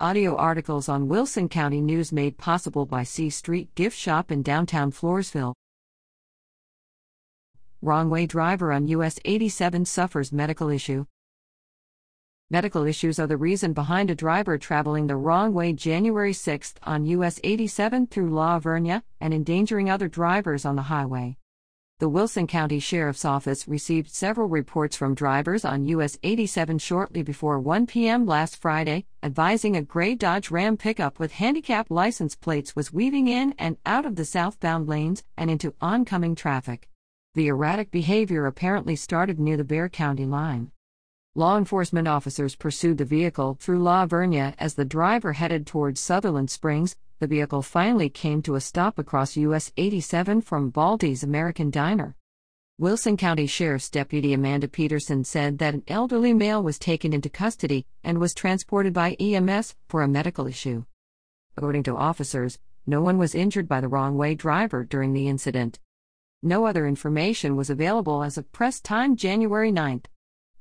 Audio articles on Wilson County News made possible by C Street Gift Shop in downtown Floresville. Wrong way driver on US 87 suffers medical issue. Medical issues are the reason behind a driver traveling the wrong way January 6 on US 87 through La Vernia and endangering other drivers on the highway. The Wilson County Sheriff's Office received several reports from drivers on US 87 shortly before 1 p.m. last Friday, advising a gray Dodge Ram pickup with handicap license plates was weaving in and out of the southbound lanes and into oncoming traffic. The erratic behavior apparently started near the Bexar County line. Law enforcement officers pursued the vehicle through La Vernia as the driver headed towards Sutherland Springs, the vehicle finally came to a stop across US 87 from Baldy's American Diner. Wilson County Sheriff's Deputy Amanda Peterson said that an elderly male was taken into custody and was transported by EMS for a medical issue. According to officers, no one was injured by the wrong way driver during the incident. No other information was available as of press time January 9th.